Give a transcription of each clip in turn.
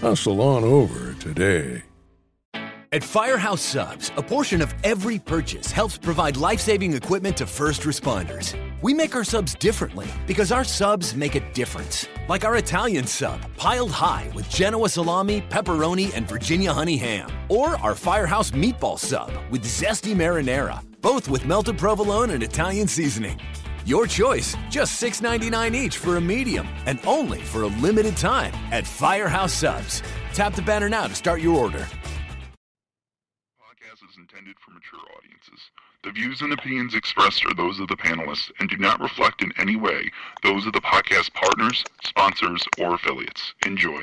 Hustle on over today. At Firehouse Subs, a portion of every purchase helps provide life saving equipment to first responders. We make our subs differently because our subs make a difference. Like our Italian sub, piled high with Genoa salami, pepperoni, and Virginia honey ham. Or our Firehouse meatball sub with zesty marinara, both with melted provolone and Italian seasoning. Your choice, just $6.99 each for a medium, and only for a limited time at Firehouse Subs. Tap the banner now to start your order. podcast is intended for mature audiences. The views and opinions expressed are those of the panelists and do not reflect in any way those of the podcast partners, sponsors, or affiliates. Enjoy.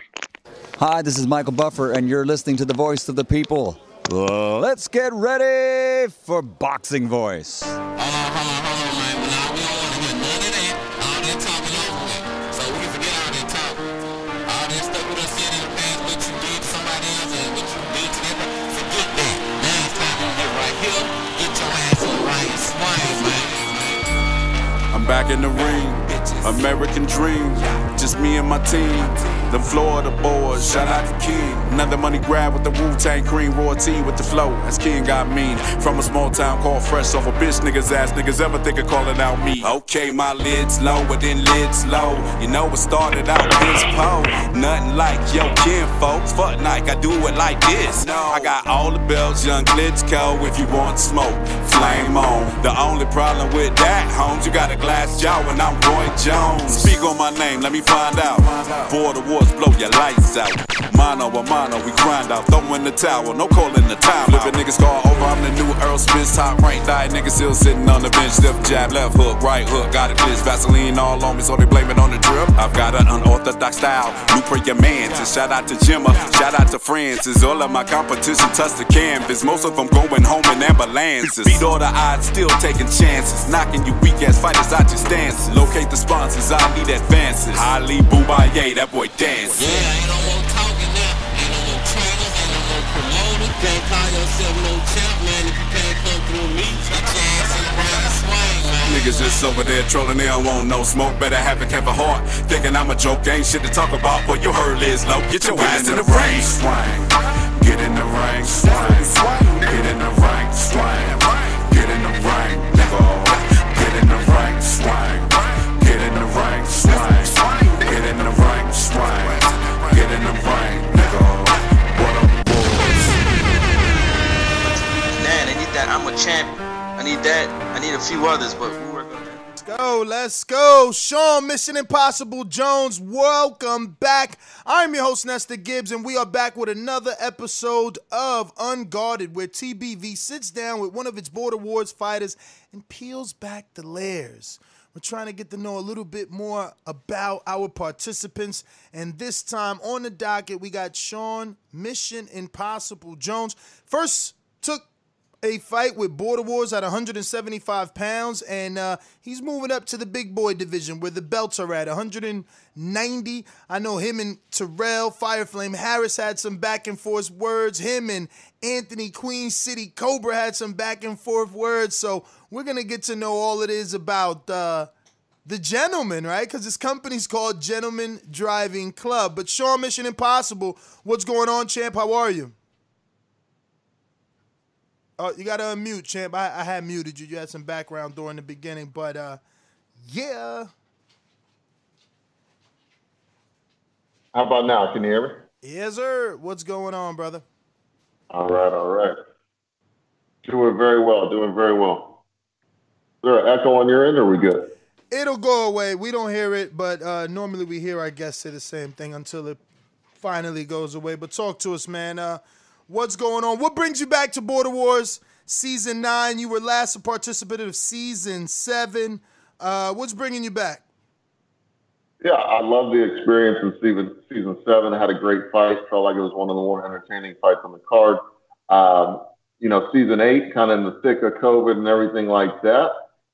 Hi, this is Michael Buffer, and you're listening to the voice of the people. Let's get ready for Boxing Voice. Back in the ring, American dream, just me and my team. The Florida boys, shout out to King. Another money grab with the Wu Tang cream, raw tea with the flow. As King got mean, from a small town called Fresh, off a bitch niggas ass niggas ever think of calling out me. Okay, my lid's low, but then lid's low. You know it started out this pole. Nothing like yo kin folks. Fuck Nike, I do it like this. I got all the bells, young Klitschko. If you want smoke, flame on. The only problem with that, Holmes, you got a glass jaw and I'm Roy Jones. Speak on my name, let me find out. Border wars blow your lights out. Mono a mono, we grind out. Throw in the towel, no calling the time. Flipping niggas call over, I'm the new Earl Smith. Top rank, die niggas still sitting on the bench. Left jab, left hook, right hook. Got a glitch, Vaseline all on me, so they blame it on the drip. I've got an unorthodox style. New for your man. So shout out to Jimma, shout out to Francis. All of my competition touch the canvas. Most of them going home in ambulances. Beat all the odds, still taking chances. Knocking you weak ass fighters out your stances. Locate the sponsors, I need advances. Ali Boubaye, that boy dance. Yeah, ain't no more talking now. Ain't no more trainers, ain't no more promoters. Can't call yourself no champ, man. If you can't come through me, get your ass in the swing, man. Niggas just over there trolling, they don't want no smoke. Better have a have a heart. Thinking I'm a joke, ain't shit to talk about. But your hurl is low. Get your ass in the ring, swing. Get in the ring, swing. Get in the ring, swing. Champion. I need that. I need a few others, but we work on that. Let's go, let's go. Sean Mission Impossible Jones, welcome back. I'm your host, Nestor Gibbs, and we are back with another episode of Unguarded, where TBV sits down with one of its Border Wars fighters and peels back the layers. We're trying to get to know a little bit more about our participants. And this time on the docket, we got Sean Mission Impossible Jones. First took a fight with Border Wars at 175 pounds, and uh, he's moving up to the big boy division where the belts are at 190. I know him and Terrell Fireflame Harris had some back and forth words. Him and Anthony Queen City Cobra had some back and forth words. So we're gonna get to know all it is about. Uh, the gentleman, right? Because this company's called Gentleman Driving Club. But Sean Mission Impossible, what's going on, champ? How are you? Oh, you gotta unmute, champ. I, I had muted you. You had some background during the beginning, but uh, yeah. How about now? Can you hear me? Yes, sir. What's going on, brother? All right, all right. Doing very well, doing very well. Is there an echo on your end, or we good? It'll go away. We don't hear it, but uh, normally we hear our guests say the same thing until it finally goes away. But talk to us, man. Uh, what's going on? What brings you back to Border Wars season nine? You were last a participant of season seven. Uh, what's bringing you back? Yeah, I love the experience in season season seven. I had a great fight. Felt like it was one of the more entertaining fights on the card. Um, you know, season eight, kind of in the thick of COVID and everything like that,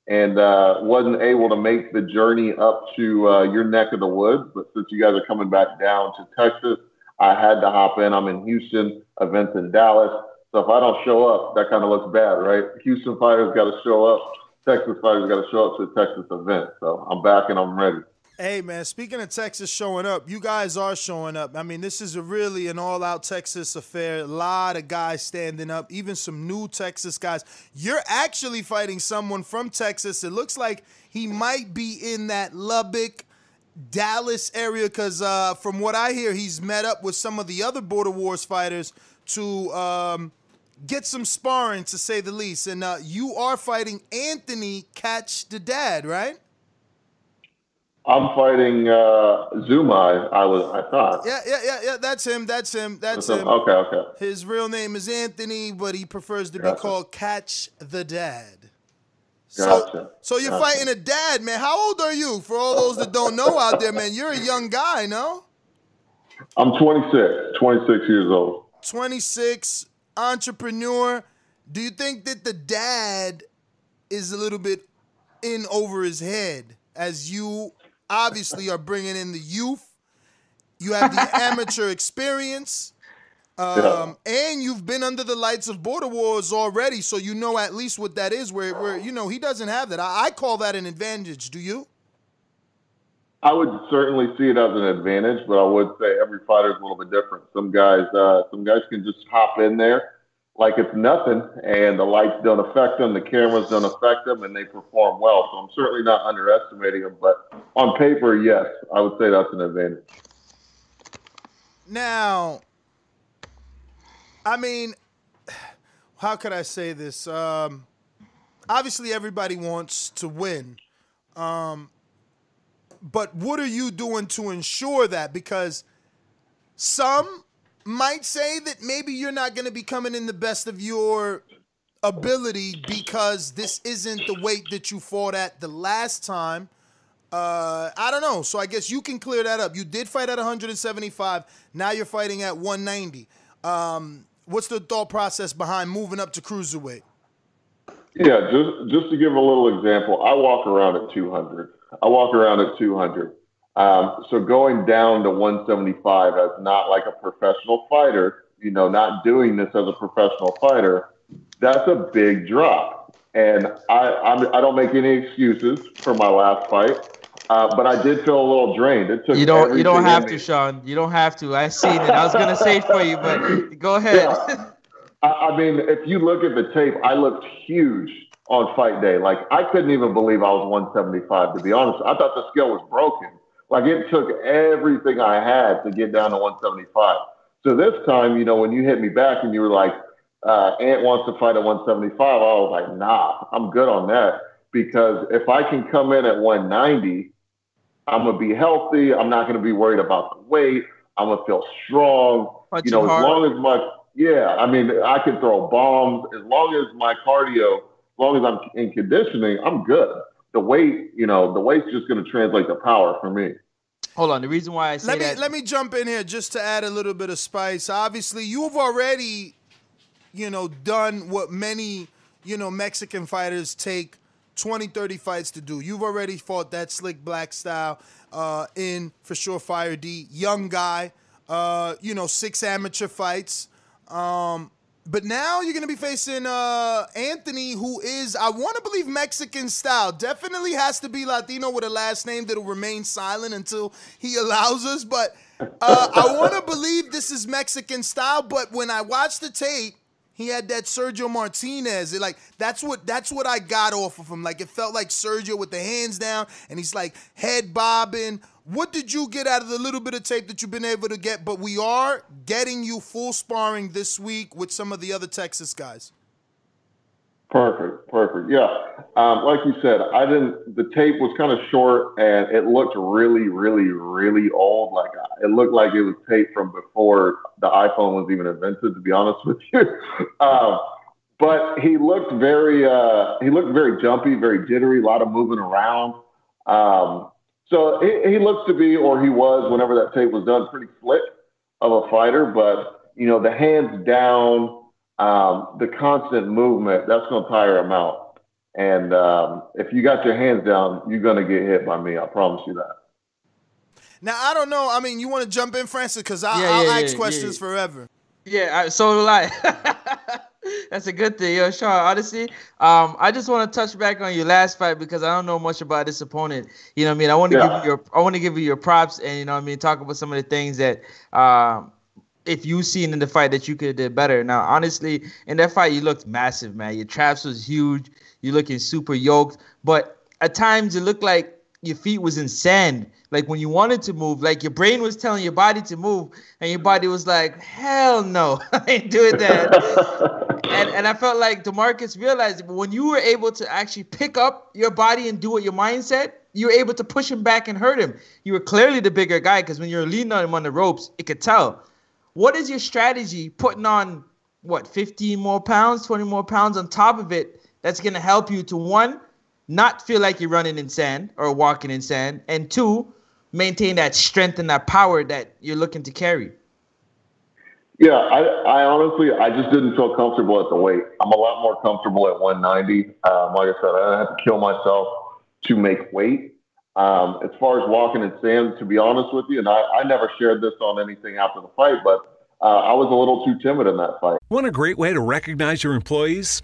and uh, wasn't able to make the journey up to uh, your neck of the woods. But since you guys are coming back down to Texas, I had to hop in. I'm in Houston, events in Dallas. So if I don't show up, that kind of looks bad, right? Houston fighters got to show up. Texas fighters got to show up to a Texas event. So I'm back and I'm ready. Hey man, speaking of Texas showing up, you guys are showing up. I mean, this is really an all-out Texas affair. A lot of guys standing up, even some new Texas guys. You're actually fighting someone from Texas. It looks like he might be in that Lubbock, Dallas area because uh, from what I hear, he's met up with some of the other Border Wars fighters to um, get some sparring, to say the least. And uh, you are fighting Anthony Catch the Dad, right? I'm fighting uh, Zuma. I was, I thought. Yeah, yeah, yeah, yeah. That's him. That's him. That's That's him. him. Okay, okay. His real name is Anthony, but he prefers to be Gotcha. called Catch the Dad. Gotcha. So, so you're Gotcha. fighting a dad, man. How old are you? For all those that don't know out there, man, you're a young guy, no? I'm 26, 26 years old. 26, entrepreneur. Do you think that the dad is a little bit in over his head as you obviously are bringing in the youth? You have the amateur experience. Um, and you've been under the lights of border wars already, so you know at least what that is. Where, where you know he doesn't have that. I, I call that an advantage. Do you? I would certainly see it as an advantage, but I would say every fighter is a little bit different. Some guys, uh, some guys can just hop in there like it's nothing, and the lights don't affect them, the cameras don't affect them, and they perform well. So I'm certainly not underestimating them, but on paper, yes, I would say that's an advantage. Now, I mean, how could I say this? Um, obviously, everybody wants to win. Um, but what are you doing to ensure that? Because some might say that maybe you're not going to be coming in the best of your ability because this isn't the weight that you fought at the last time. Uh, I don't know. So I guess you can clear that up. You did fight at 175. Now you're fighting at 190. Um, what's the thought process behind moving up to cruiserweight? Yeah, just just to give a little example, I walk around at 200. I walk around at 200. Um, so going down to 175 as not like a professional fighter, you know, not doing this as a professional fighter, that's a big drop. And I I'm, I don't make any excuses for my last fight, uh, but I did feel a little drained. It took You don't. You don't have to. Sean. You don't have to. I seen it. I was gonna say it for you, but go ahead. I, I mean, if you look at the tape, I looked huge on fight day. Like I couldn't even believe I was 175. To be honest, I thought the scale was broken. Like it took everything I had to get down to 175. So this time, you know, when you hit me back and you were like, uh, Ant wants to fight at 175, I was like, nah, I'm good on that because if I can come in at 190, I'm gonna be healthy. I'm not gonna be worried about the weight. I'm gonna feel strong. Punching you know, hard. as long as my yeah, I mean, I can throw bombs as long as my cardio, as long as I'm in conditioning, I'm good. The weight, you know, the weight's just gonna translate to power for me. Hold on. The reason why I say Let me that. let me jump in here just to add a little bit of spice. Obviously, you've already, you know, done what many, you know, Mexican fighters take 20, 30 fights to do. You've already fought that slick black style uh, in for sure Fire D. Young guy, uh, you know, six amateur fights. Um, but now you're gonna be facing uh, Anthony, who is, I want to believe, Mexican style. Definitely has to be Latino with a last name that'll remain silent until he allows us. But uh, I want to believe this is Mexican style. But when I watch the tape, he had that Sergio Martinez. It, like that's what that's what I got off of him. Like it felt like Sergio with the hands down, and he's like head bobbing. What did you get out of the little bit of tape that you've been able to get? But we are getting you full sparring this week with some of the other Texas guys. Perfect, perfect. Yeah, um, like you said, I didn't. The tape was kind of short, and it looked really, really, really old. Like it looked like it was tape from before the iPhone was even invented. To be honest with you, um, but he looked very, uh, he looked very jumpy, very jittery, a lot of moving around. Um, So he, he looks to be, or he was, whenever that tape was done, pretty slick of a fighter. But you know, the hands down, um, the constant movement, that's going to tire him out. And um, if you got your hands down, you're going to get hit by me. I promise you that. Now I don't know. I mean, you want to jump in, Francis? Because I'll, Yeah, I'll yeah, ask yeah, questions yeah. forever. Yeah, I, so do I. That's a good thing, yo, Sean. Honestly, um, I just want to touch back on your last fight because I don't know much about this opponent. You know what I mean? I want to Yeah. give you your, I want to give you your props, and you know what I mean. Talk about some of the things that, um, if you seen in the fight that you could have did better. Now, honestly, in that fight, you looked massive, man. Your traps was huge. You're looking super yoked, but at times it looked like your feet was in sand. Like when you wanted to move, like your brain was telling your body to move, and your body was like, "Hell no, I ain't doing that." and and I felt like Demarcus realized when you were able to actually pick up your body and do what your mind said, you were able to push him back and hurt him. You were clearly the bigger guy because when you're leaning on him on the ropes, it could tell. What is your strategy putting on what 15 more pounds, 20 more pounds on top of it that's gonna help you to one, not feel like you're running in sand or walking in sand, and two, maintain that strength and that power that you're looking to carry. Yeah, I, I honestly, I just didn't feel comfortable at the weight. I'm a lot more comfortable at 190. Um, like I said, I don't have to kill myself to make weight. Um, as far as walking in sand, to be honest with you, and I, I never shared this on anything after the fight, but uh, I was a little too timid in that fight. Want a great way to recognize your employees?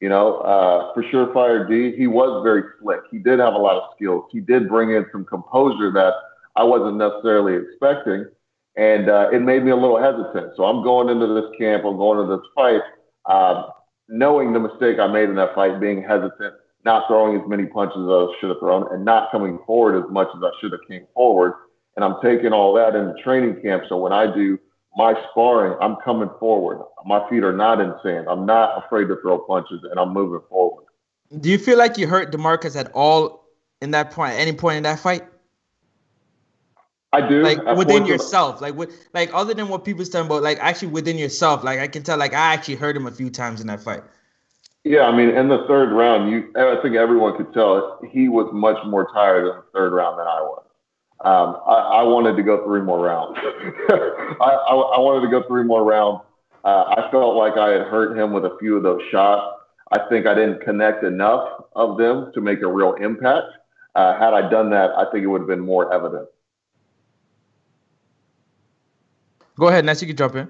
You know, uh, for Surefire D, he was very slick. He did have a lot of skills. He did bring in some composure that I wasn't necessarily expecting, and uh, it made me a little hesitant. So I'm going into this camp, I'm going into this fight, uh, knowing the mistake I made in that fight, being hesitant, not throwing as many punches as I should have thrown, and not coming forward as much as I should have came forward. And I'm taking all that into training camp. So when I do my sparring, I'm coming forward. My feet are not in sand. I'm not afraid to throw punches, and I'm moving forward. Do you feel like you hurt Demarcus at all in that point, any point in that fight? I do. Like At within yourself, like with, like other than what people's talking about, like actually within yourself, like I can tell, like I actually hurt him a few times in that fight. Yeah, I mean, in the third round, you I think everyone could tell he was much more tired in the third round than I was. Um, I, I wanted to go three more rounds. I, I, I wanted to go three more rounds. Uh, I felt like I had hurt him with a few of those shots. I think I didn't connect enough of them to make a real impact. Uh, had I done that, I think it would have been more evident. Go ahead, Ness. You can jump in.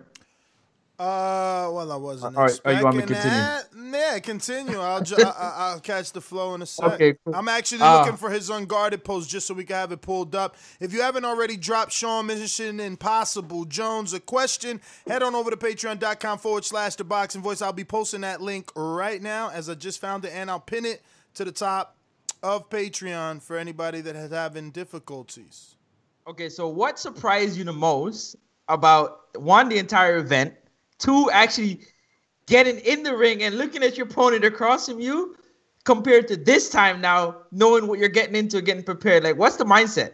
Uh, well, I wasn't All right, expecting you want me to continue? that. Yeah, continue. I'll ju- I, I, I'll catch the flow in a sec. Okay, cool. I'm actually Uh, looking for his unguarded post just so we can have it pulled up. If you haven't already dropped Sean Mission Impossible Jones a question, head on over to patreon.com forward slash the boxing voice. I'll be posting that link right now as I just found it, and I'll pin it to the top of Patreon for anybody that is having difficulties. Okay, so what surprised you the most about one, the entire event, two, actually getting in the ring and looking at your opponent across from you, compared to this time now, knowing what you're getting into, getting prepared? Like, what's the mindset?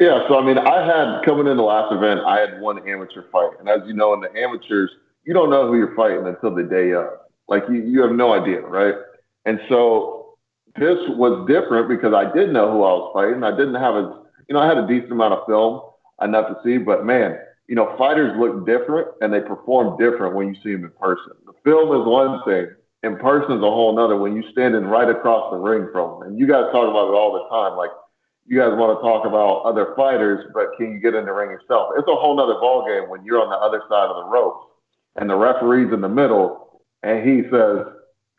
Yeah, so I mean, I had coming in the last event, I had one amateur fight, and as you know, in the amateurs, you don't know who you're fighting until the day of. Like you, you have no idea, right? And so this was different because I did know who I was fighting. I didn't have as, you know, I had a decent amount of film enough to see, but man, you know, fighters look different and they perform different when you see them in person. The film is one thing, in person is a whole nother when you're standing right across the ring from them. And you guys talk about it all the time. Like, you guys want to talk about other fighters, but can you get in the ring yourself? It's a whole nother ballgame when you're on the other side of the ropes and the referee's in the middle and he says,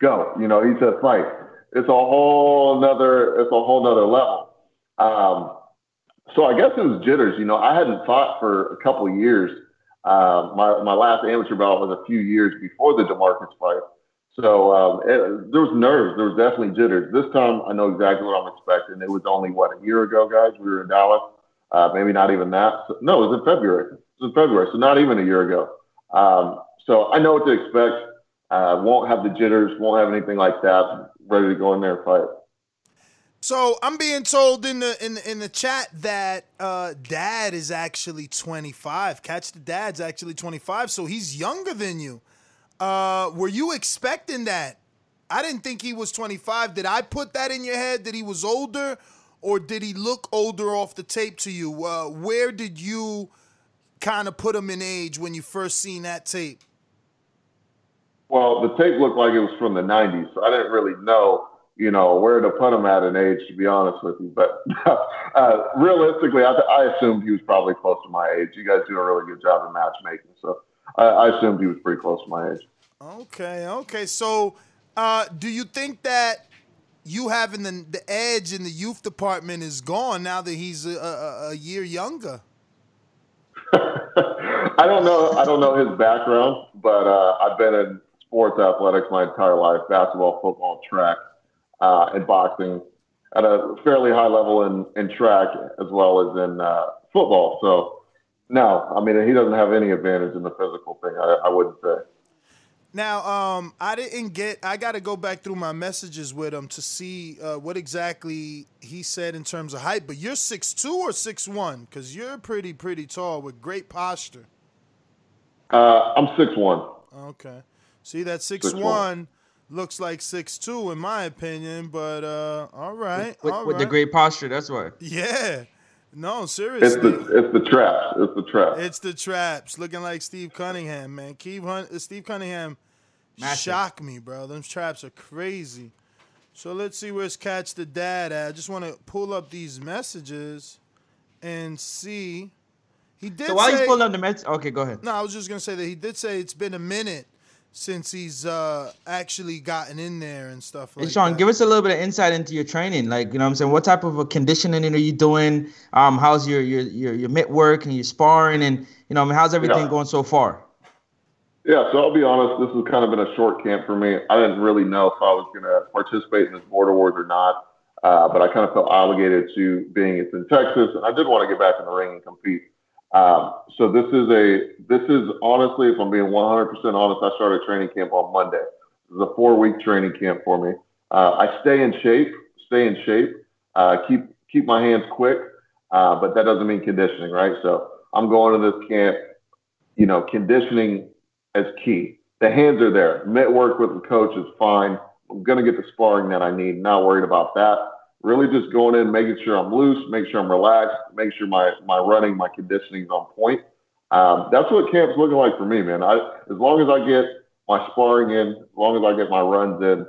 go, you know, he says fight. It's a whole nother, it's a whole nother level. Um, so I guess it was jitters. You know, I hadn't fought for a couple years. Uh, my, my last amateur bout was a few years before the DeMarcus fight. So um, it, there was nerves. There was definitely jitters. This time, I know exactly what I'm expecting. It was only what a year ago, guys. We were in Dallas. Uh, maybe not even that. So, no, it was in February. It was in February, so not even a year ago. Um, so I know what to expect. Uh, won't have the jitters. Won't have anything like that. Ready to go in there and fight. So I'm being told in the in in the chat that uh, Dad is actually 25. Catch the Dad's actually 25, so he's younger than you. Uh, were you expecting that? I didn't think he was 25. Did I put that in your head that he was older, or did he look older off the tape to you? Uh, where did you kind of put him in age when you first seen that tape? Well, the tape looked like it was from the 90s, so I didn't really know, you know, where to put him at an age, to be honest with you. But uh, realistically, I, I assumed he was probably close to my age. You guys do a really good job of matchmaking, so I, I assumed he was pretty close to my age. Okay, okay. So, uh, do you think that you having the, the edge in the youth department is gone now that he's a, a, a year younger? I don't know. I don't know his background, but uh, I've been in sports athletics my entire life: basketball, football, track, uh, and boxing at a fairly high level in, in track as well as in uh, football. So, no, I mean he doesn't have any advantage in the physical thing. I, I wouldn't say. Now, um, I didn't get. I got to go back through my messages with him to see uh, what exactly he said in terms of height. But you're six two or six one? Because you're pretty pretty tall with great posture. Uh, I'm six one. Okay. See that six, six one, one looks like six two in my opinion, but uh, all right, with, all with right. the great posture. That's why. Yeah. No, seriously. It's the it's the traps. It's the traps. It's the traps. Looking like Steve Cunningham, man. Keep Hunt, Steve Cunningham Massive. shock me, bro. Those traps are crazy. So let's see where's Catch the Dad at. I just want to pull up these messages and see. He did. So while say, he's pulling up the messages, okay, go ahead. No, I was just gonna say that he did say it's been a minute since he's uh, actually gotten in there and stuff like hey, Sean, that. give us a little bit of insight into your training. Like, you know what I'm saying? What type of a conditioning are you doing? Um, how's your your your, your mitt work and your sparring and you know, I mean, how's everything Yeah. going so far? Yeah, so I'll be honest, this has kind of been a short camp for me. I didn't really know if I was going to participate in this border wars or not, uh, but I kind of felt obligated to being it's in Texas, and I did want to get back in the ring and compete. Um, so this is a this is honestly, if I'm being 100% honest, I started training camp on Monday. This is a four week training camp for me. Uh, I stay in shape, stay in shape, uh, keep keep my hands quick, uh, but that doesn't mean conditioning, right? So I'm going to this camp, you know, conditioning is key. The hands are there. Mitt work with the coach is fine. I'm gonna get the sparring that I need. Not worried about that. Really just going in, making sure I'm loose, make sure I'm relaxed, make sure my my running, my conditioning is on point. Um, that's what camp's looking like for me, man. I as long as I get my sparring in, as long as I get my runs in,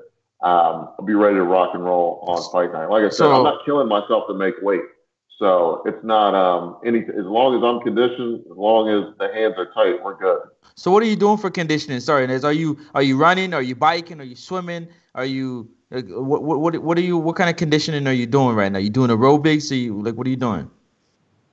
um, I'll be ready to rock and roll on fight night. Like I said, So- I'm not killing myself to make weight. So it's not um, any. As long as I'm conditioned, as long as the hands are tight, we're good. So what are you doing for conditioning? Sorry, Nez. Are you are you running? Are you biking? Are you swimming? Are you what what what are you what kind of conditioning are you doing right now? You doing aerobics? Are you like what are you doing?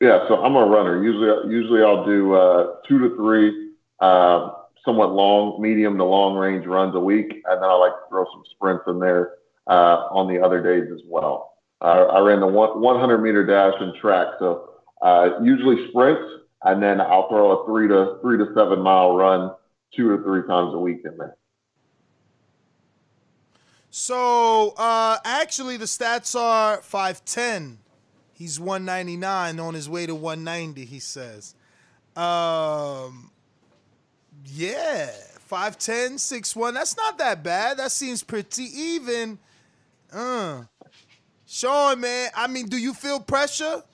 Yeah, so I'm a runner. Usually, usually I'll do uh, two to three, uh, somewhat long, medium to long range runs a week, and then I like to throw some sprints in there uh, on the other days as well. I ran the one, 100 meter dash and track, so uh, usually sprints, and then I'll throw a three to three to seven mile run two to three times a week in there. So uh, actually, the stats are five ten. He's one ninety nine on his way to one ninety. He says, um, yeah, 5'10", 6'1". That's not that bad. That seems pretty even. Uh, Sean, man, I mean, do you feel pressure?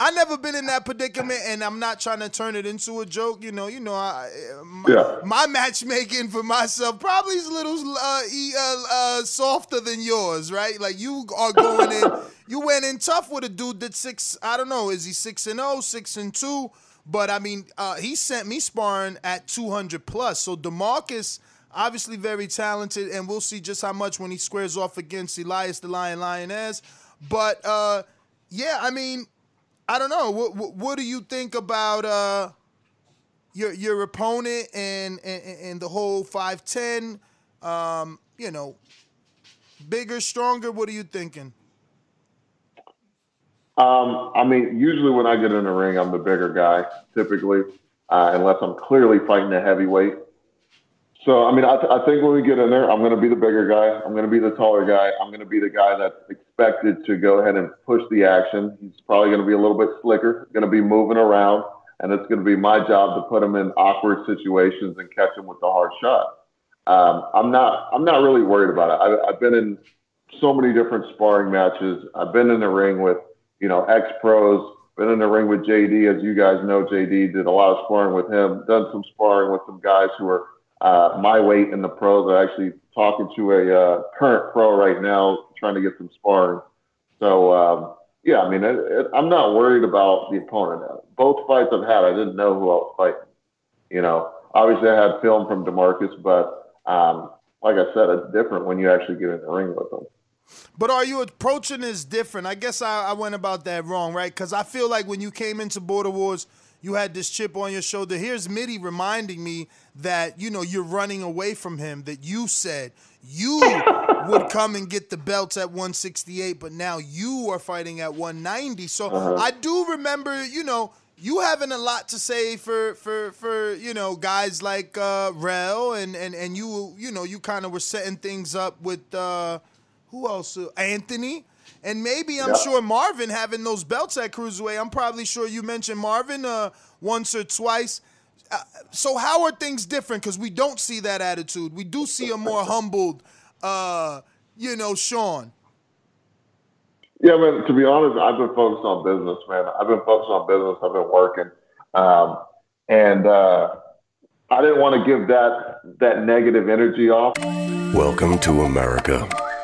I never been in that predicament, and I'm not trying to turn it into a joke. You know, you know, I, my, Yeah. my matchmaking for myself probably is a little uh, e- uh, uh, softer than yours, right? Like you are going in, you went in tough with a dude that's six. I don't know, is he six and oh, six and two? But I mean, uh, he sent me sparring at 200 plus. So Demarcus, obviously very talented, and we'll see just how much when he squares off against Elias the Lion Lioness. But uh, yeah, I mean, I don't know. What, what, what do you think about uh, your your opponent and and, and the whole five ten? Um, you know, bigger, stronger. What are you thinking? Um, I mean, usually when I get in the ring, I'm the bigger guy, typically, uh, unless I'm clearly fighting a heavyweight. So, I mean, I, th- I think when we get in there, I'm going to be the bigger guy. I'm going to be the taller guy. I'm going to be the guy that's expected to go ahead and push the action. He's probably going to be a little bit slicker, going to be moving around, and it's going to be my job to put him in awkward situations and catch him with the hard shot. Um, I'm not. I'm not really worried about it. I, I've been in so many different sparring matches. I've been in the ring with you know ex pros. Been in the ring with JD, as you guys know. JD did a lot of sparring with him. Done some sparring with some guys who are uh, my weight in the pros. I'm actually talking to a uh, current pro right now, trying to get some sparring. So um, yeah, I mean, it, it, I'm not worried about the opponent. Both fights I've had, I didn't know who I was fighting. You know, obviously I had film from Demarcus, but um, like I said, it's different when you actually get in the ring with them. But are you approaching this different? I guess I, I went about that wrong, right? Because I feel like when you came into Border Wars, you had this chip on your shoulder. Here's Mitty reminding me that you know you're running away from him. That you said you would come and get the belts at 168, but now you are fighting at 190. So Uh-huh. I do remember, you know, you having a lot to say for for for you know guys like uh, Rel and and and you you know you kind of were setting things up with uh, who else? Uh, Anthony. And maybe I'm Yeah. sure Marvin having those belts at cruiserweight. I'm probably sure you mentioned Marvin uh, once or twice. Uh, so how are things different? Because we don't see that attitude. We do see a more humbled, uh, you know, Sean. Yeah, man. To be honest, I've been focused on business, man. I've been focused on business. I've been working, um, and uh, I didn't want to give that that negative energy off. Welcome to America,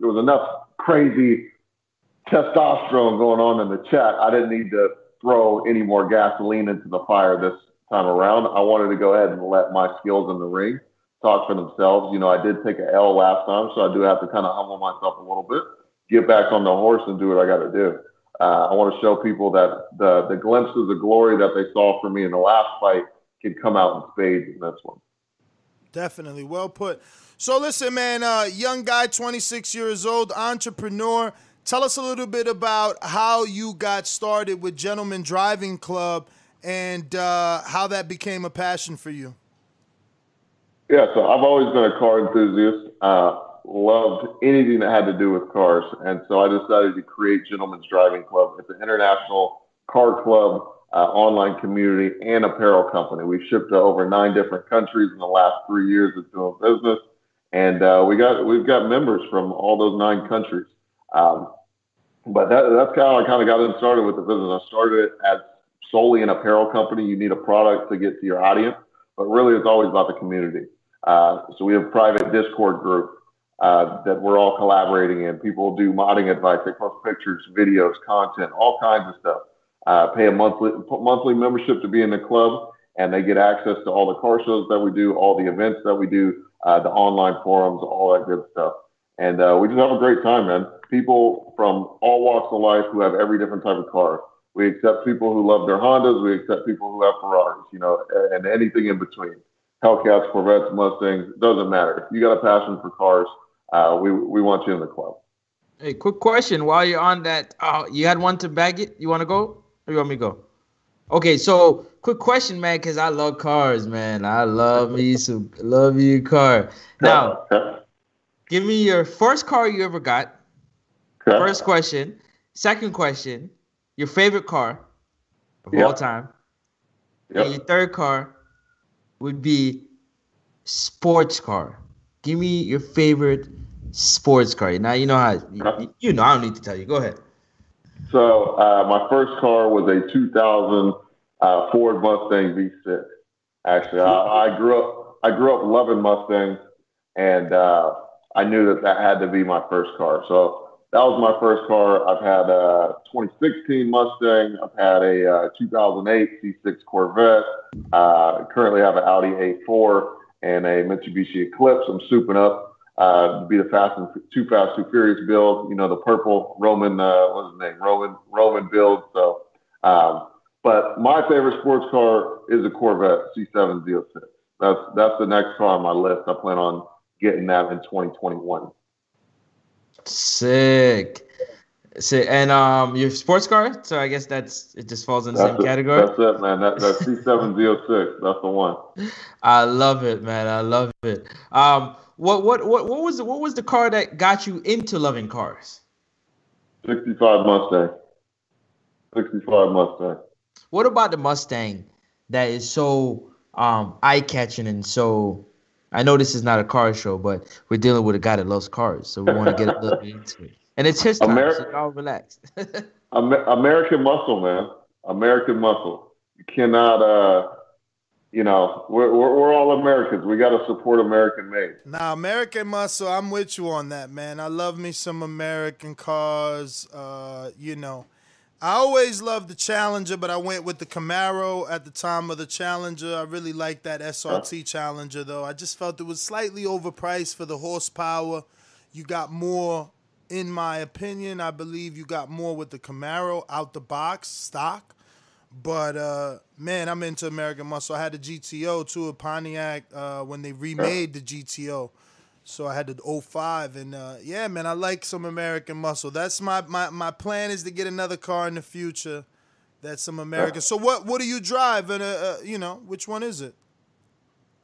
there was enough crazy testosterone going on in the chat. I didn't need to throw any more gasoline into the fire this time around. I wanted to go ahead and let my skills in the ring talk for themselves. You know, I did take an L last time, so I do have to kind of humble myself a little bit, get back on the horse and do what I got to do. Uh, I want to show people that the the glimpses of glory that they saw for me in the last fight can come out in spades in this one. Definitely. Well put. So listen, man, uh, young guy, 26 years old, entrepreneur. Tell us a little bit about how you got started with Gentleman Driving Club and uh, how that became a passion for you. Yeah, so I've always been a car enthusiast. Uh, loved anything that had to do with cars, and so I decided to create Gentleman's Driving Club. It's an international car club, uh, online community, and apparel company. We've shipped to over nine different countries in the last three years of doing business, and uh, we got we've got members from all those nine countries. Um, but that, that's how I kind of got in started with the business. I started it as solely an apparel company. You need a product to get to your audience, but really it's always about the community. Uh, so we have a private Discord group uh, that we're all collaborating in. People do modding advice. They post pictures, videos, content, all kinds of stuff. Uh, pay a monthly monthly membership to be in the club, and they get access to all the car shows that we do, all the events that we do, uh, the online forums, all that good stuff. And uh, we just have a great time, man. People from all walks of life who have every different type of car. We accept people who love their Hondas. We accept people who have Ferraris, you know, and anything in between. Hellcats, Corvettes, Mustangs, doesn't matter. If you got a passion for cars, uh, we, we want you in the club. Hey, quick question. While you're on that, uh, you had one to bag it. You want to go, or you want me to go? Okay, so quick question, man, because I love cars, man. I love me some love you car. Now, give me your first car you ever got. First question. Second question, your favorite car of Yep. all time. Yep. And your third car would be sports car. Give me your favorite sports car. Now you know how you, you know. I don't need to tell you. Go ahead. So uh, my first car was a 2000 uh, Ford Mustang V6. Actually, I, I grew up I grew up loving Mustangs, and uh, I knew that that had to be my first car. So that was my first car. I've had a 2016 Mustang. I've had a uh, 2008 C6 Corvette. Uh, currently have an Audi A4 and a Mitsubishi Eclipse. I'm souping up uh, to be the Fast and Too Fast Too Furious build. You know the purple Roman uh, what's his name Roman Roman build. So, um, but my favorite sports car is a Corvette C7 Z06. That's that's the next car on my list. I plan on getting that in 2021. Sick. Sick. And um, your sports car. So I guess that's it. Just falls in the That's same it, category. That's it, man. That that C7 Z06. That's the one. I love it, man. I love it. Um, what what what what was the, what was the car that got you into loving cars? 65 Mustang. 65 Mustang. What about the Mustang that is so um eye catching and so? I know this is not a car show, but we're dealing with a guy that loves cars, so we want to get a little bit into it. And it's his time, Ameri- so y'all relax. Amer- American muscle, man. American muscle. You cannot, uh, you know, we're, we're, we're all Americans. We got to support American made. Now, American Muscle, I'm with you on that, man. I love me some American cars. Uh, you know, I always loved the Challenger, but I went with the Camaro at the time of the Challenger. I really liked that SRT Challenger, though. I just felt it was slightly overpriced for the horsepower. You got more, in my opinion. I believe you got more with the Camaro out the box stock. But uh, man, I'm into American Muscle. I had the GTO too, a Pontiac uh, when they remade the GTO. So I had the 05 and uh, yeah, man, I like some American Muscle. That's my, my my plan is to get another car in the future. That's some American. So what what do you drive? And uh, uh, you know, which one is it?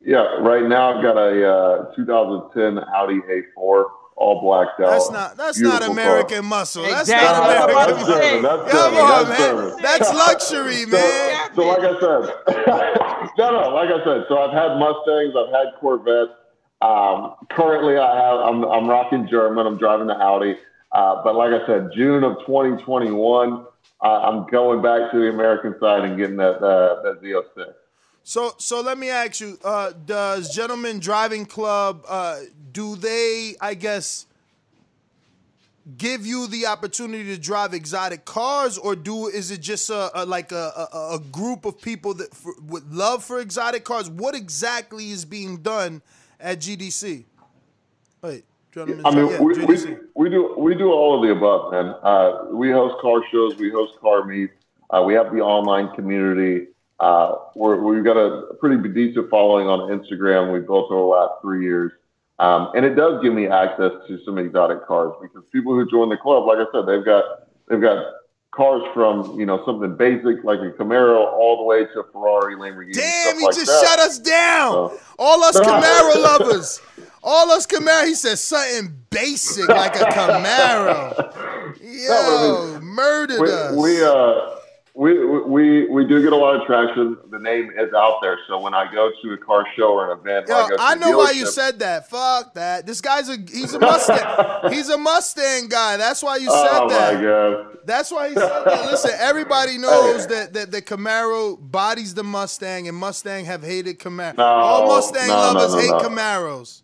Yeah, right now I've got a uh, 2010 Audi A4, all blacked out. That's not that's not American car. Muscle. That's Exactly. not I was about American to Muscle. say. That's Come on, that's man. German. That's luxury, man. So, like I said, no, no, like I said, so I've had Mustangs, I've had Corvettes. Um, currently, I have I'm I'm rocking German. I'm driving the Audi. Uh, but like I said, June of 2021, uh, I'm going back to the American side and getting that uh, that Z06. So so let me ask you, uh, does Gentlemen Driving Club uh, do they I guess give you the opportunity to drive exotic cars or do is it just a, a like a, a, a group of people that for, with love for exotic cars? What exactly is being done at GDC? Wait, Gentleman I mean, yeah, we, we, we do we do all of the above, man. Uh, we host car shows, we host car meets, uh, we have the online community. Uh, we're, we've got a pretty decent following on Instagram. We built over the last three years, um, and it does give me access to some exotic cars because people who join the club, like I said, they've got they've got cars from you know something basic like a Camaro all the way to Ferrari, Lamborghini. Damn, he like just that. shut us down. So- All us Camaro lovers. All us Camaro. He said something basic like a Camaro. Yo, murdered we, us. we uh we, we we do get a lot of traction. The name is out there, so when I go to a car show or an event, Yo, I, go to I know why you said that. Fuck that. This guy's a he's a Mustang. he's a Mustang guy. That's why you oh said Oh that. my god! That's why he said that. Listen, everybody knows that, that the Camaro bodies the Mustang, and Mustang have hated Camaro. No, All Mustang no, lovers no, hate. Camaros.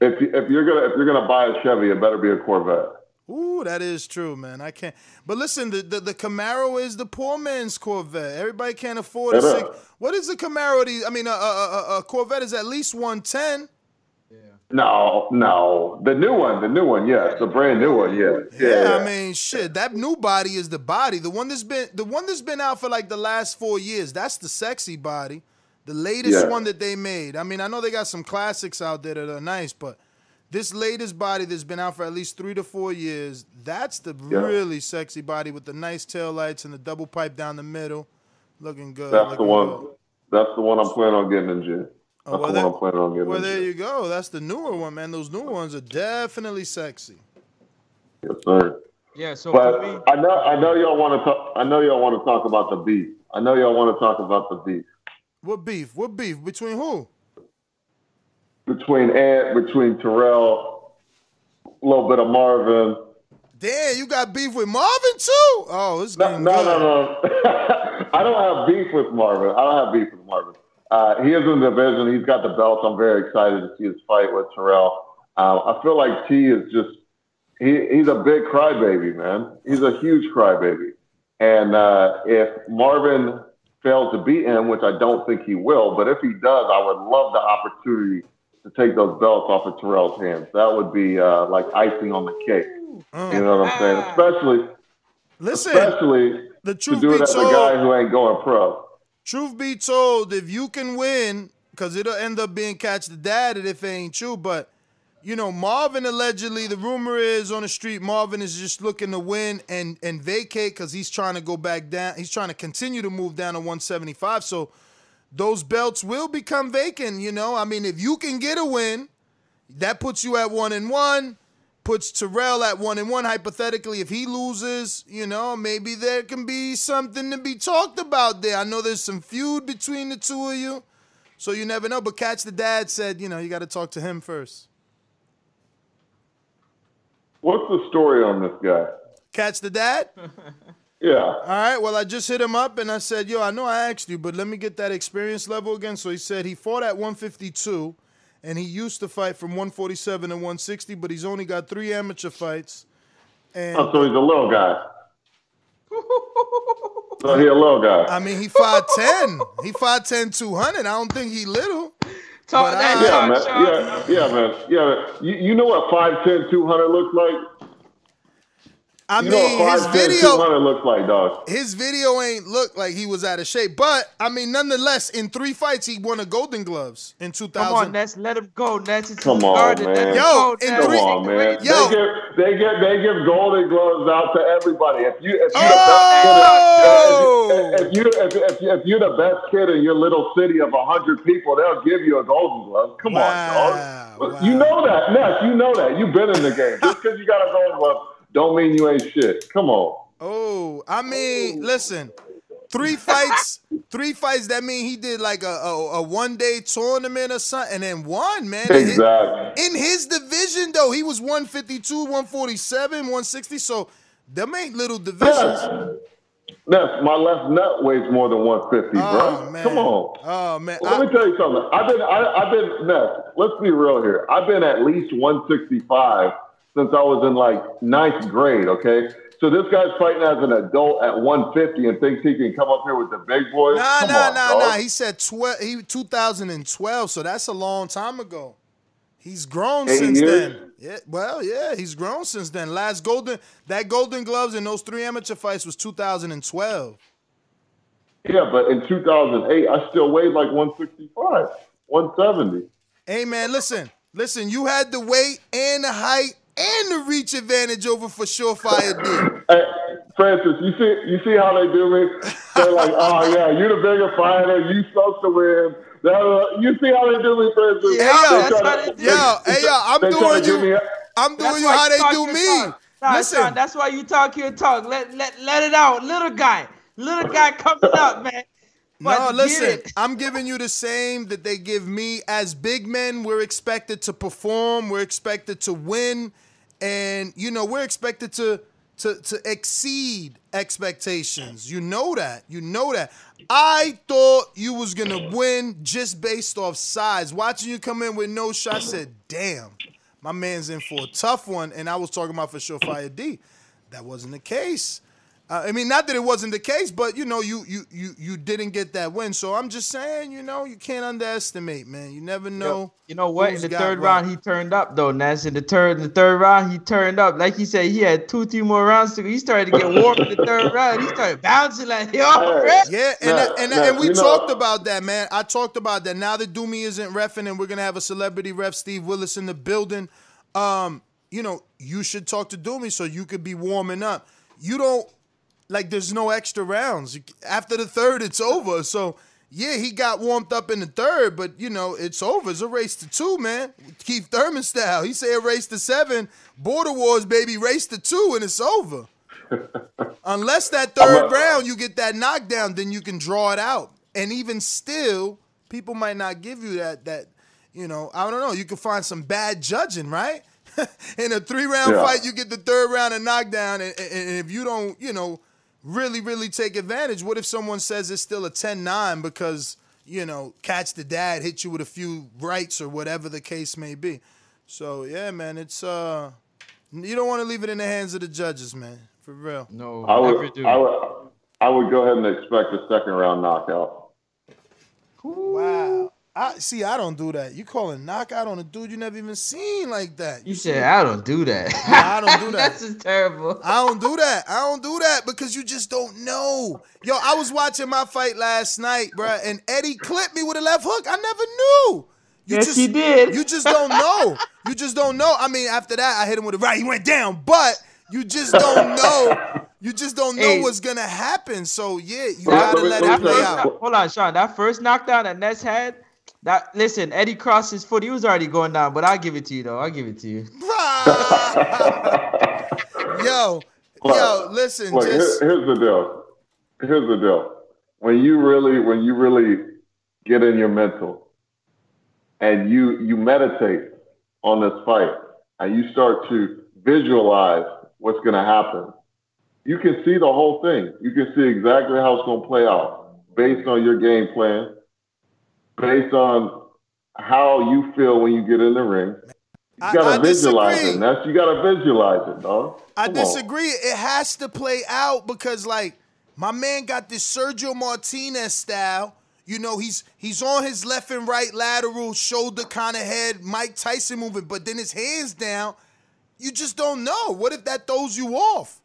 If if you're gonna if you're gonna buy a Chevy, it better be a Corvette. Ooh, that is true, man. I can't. But listen, the, the, the Camaro is the poor man's Corvette. Everybody can't afford a six. What is the Camaro? these- I mean, a, a, a, a Corvette is at least one ten. No, no, the new one, the new one, yes, the brand new one, yeah, Yeah, I mean, shit. That new body is the body. The one that's been the one that's been out for like the last four years. That's the sexy body. The latest Yeah. one that they made. I mean, I know they got some classics out there that are nice, but this latest body that's been out for at least three to four years, that's the Yeah. really sexy body with the nice tail lights and the double pipe down the middle. Looking good. That's the one. good. That's the one I'm planning on getting in June. Oh, That's well, the one I'm planning on getting Well, in there June. you go. That's the newer one, man. Those newer ones are definitely sexy. Yes, sir. Yeah, so But me, I know, I know y'all want to talk. I know y'all want to talk about the beef. I know y'all want to talk about the beef What beef? What beef? Between who? Between Ant, between Terrell, a little bit of Marvin. Damn, you got beef with Marvin too? Oh, it's No, no, good. no, no. I don't have beef with Marvin. I don't have beef with Marvin. Uh, he is in the division. He's got the belt. I'm very excited to see his fight with Terrell. Uh, I feel like T is just he, he's a big crybaby, man. He's a huge crybaby. And uh, if Marvin fails to beat him, which I don't think he will, but if he does, I would love the opportunity to take those belts off of Terrell's hands. That would be uh, like icing on the cake. You know what I'm saying? Especially, Listen, especially the to truth do it be a told- guy who ain't going pro. Truth be told, if you can win, because it'll end up being catch the dad if it ain't true. But you know, Marvin allegedly, the rumor is on the street, Marvin is just looking to win and and vacate because he's trying to go back down. He's trying to continue to move down to 175. So those belts will become vacant. You know, I mean, if you can get a win, that puts you at one and one. Puts Terrell at one and one. Hypothetically, if he loses, you know, maybe there can be something to be talked about there. I know there's some feud between the two of you, so you never know. But Catch the Dad said, you know, you got to talk to him first. What's the story on this guy? Catch the Dad? Yeah. All right. Well, I just hit him up and I said, "Yo, I know I asked you, but let me get that experience level again." So he said he fought at 152, and he used to fight from 147 to 160, but he's only got three amateur fights. And Oh, so he's a little guy. so he a little guy. I mean, he 5'10. he 5'10", 200. I don't think he little. Talk But that I- yeah, talk, man. Yeah, yeah, man. Yeah, man. You, you know what 5'10", 200 looks like? I you mean, know his video, 200 looks like, dog. his video ain't look like he was out of shape. But I mean, nonetheless, in three fights, he won a Golden Gloves in 2000. Come on, Ness, let him go. Ness, it's Come on, guarded. Man. Yo, in Ness. Come three- on, man. Yo. They give they give they give golden gloves out to everybody. If you if you Oh! if you if, if, if you're the best kid in your little city of hundred people, they'll give you a golden glove. Come Wow, on, dog. You know that, Ness. You know that. You've been in the game. Just because you got a golden glove, don't mean you ain't shit. Come on. Oh, I mean, listen, three fights, three fights. That mean he did like a a, a one day tournament or something, and then won, man. In his- Exactly. In his division, though, he was 152, 147, 160. So them ain't little divisions. Ness, my left nut weighs more than 150, Oh bro. man. Come on. Oh man. Let I- me tell you something. I've been, I, I've been, Ness, let's be real here. I've been at least 165 since I was in like ninth grade, okay? So this guy's fighting as an adult at 150 and thinks he can come up here with the big boys? Nah, come nah, on, nah, dog. nah. He said 12, he 2012, so that's a long time ago. He's grown Eight since years? then. Yeah, well, yeah, he's grown since then. Last golden that Golden Gloves in those three amateur fights was 2012. Yeah, but in 2008, I still weighed like 165, 170. Hey man, listen, listen. You had the weight and the height and the reach advantage over for Surefire D. Hey, Francis, you see, you see how they do me? They're like, oh yeah, you're the bigger fighter. You supposed to win. They're- You see how they do me, Francis? Hey yo, They try to- yo, hey yo, I'm doing you. me- I'm doing That's you how you they do me. talk. Nah, Listen, Sean, that's why you talk your talk. Let let let it out, little guy. Little guy coming up, man. No, But get listen. I'm giving you the same that they give me. As big men, we're expected to perform, we're expected to win, and you know, we're expected to to to exceed expectations. You know that. You know that. I thought you was gonna win just based off size. Watching you come in with no shot, I said, damn, my man's in for a tough one. And I was talking about for sure Fire D. That wasn't the case. Uh, I mean, not that it wasn't the case, but you know, you you you you didn't get that win. So I'm just saying, you know, you can't underestimate, man. You never know. You know what? In the third what. round, he turned up though. Ness. In the third, in the third round, he turned up. Like he said, he had two, three more rounds to go. He started to get warm in the third round. He started bouncing like yo, Fred. Yeah, and Nah, and, nah, and we you know- talked about that, man. I talked about that. Now that Doomy isn't refing, and we're gonna have a celebrity ref, Steve Willis, in the building. Um, you know, you should talk to Doomy so you could be warming up. You don't. Like there's no extra rounds. After the third, it's over. So yeah, he got warmed up in the third, but you know it's over. It's a race to two, man. Keith Thurman style. He said race to seven. Border Wars, baby, race to two, and it's over. Unless that 3rd round you get that knockdown, then you can draw it out. And even still, people might not give you that. That you know, I don't know. You can find some bad judging, right? In a three round Yeah. fight, you get the third round and knockdown, and, and, and if you don't, you know, really, really take advantage, what if someone says it's still a 10-9 because you know, catch the dad hit you with a few rights or whatever the case may be. So yeah, man, it's uh, you don't want to leave it in the hands of the judges, man. For real. No, I would, I would, I would go ahead and expect a second round knockout. Wow. I see. I don't do that. You calling knockout on a dude you never even seen like that. You said I don't do that. Nah, I don't do that. That's just terrible. I don't do that. I don't do that because you just don't know. Yo, I was watching my fight last night, bruh, and Eddie clipped me with a left hook. I never knew. You Yes, just, he did. You just don't know. You just don't know. I mean, after that, I hit him with a right. He went down, but you just don't know. You just don't know Hey. what's gonna happen. So yeah, you gotta let that it play out. hold on, Sean. That first knockdown that Ness had, that listen, Eddie crossed his foot. He was already going down, but I'll give it to you though. I'll give it to you. Yo, Look, yo, listen, look, here- here's the deal. Here's the deal. When you really, when you really get in your mental, and you you meditate on this fight, and you start to visualize what's going to happen, you can see the whole thing. You can see exactly how it's going to play out based on your game plan, based on how you feel when you get in the ring. You gotta I visualize disagree. it. That's you gotta visualize it, dog. I Come on. disagree. It has to play out because like my man got this Sergio Martinez style. You know, he's he's on his left and right lateral, shoulder kind of head, Mike Tyson moving, but then his hands down. You just don't know. What if that throws you off?